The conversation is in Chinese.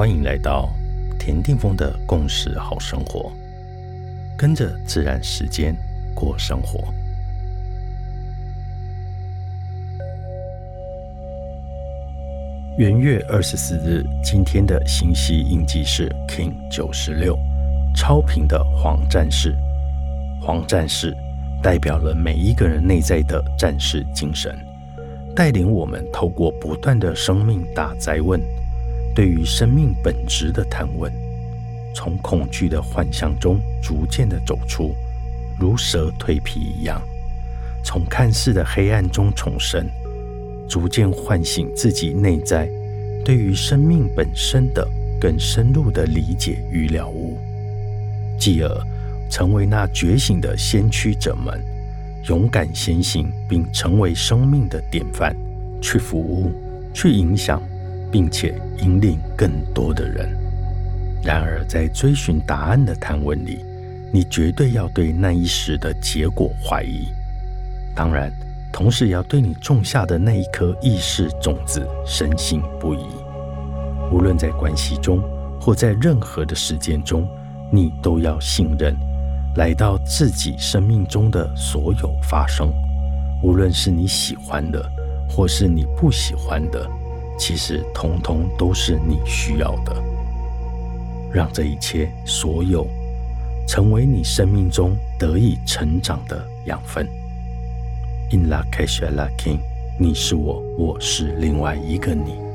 欢迎来到田定峰的共识好生活，跟着自然时间过生活。元月二十四日，今天的星系印记是 King 九十六，超频的黄战士。黄战士代表了每一个人内在的战士精神，带领我们透过不断的生命大灾问。对于生命本质的探问，从恐惧的幻象中逐渐的走出，如蛇蜕皮一样，从看似的黑暗中重生，逐渐唤醒自己内在对于生命本身的更深入的理解与了悟，继而成为那觉醒的先驱者们，勇敢先行，并成为生命的典范，去服务，去影响。并且引领更多的人。然而，在追寻答案的探问里，你绝对要对那一时的结果怀疑。当然，同时也要对你种下的那一颗意识种子深信不疑。无论在关系中，或在任何的时间中，你都要信任来到自己生命中的所有发生，无论是你喜欢的，或是你不喜欢的。其实，通通都是你需要的。让这一切所有成为你生命中得以成长的养分。In la k e s h a l a king，你是我，我是另外一个你。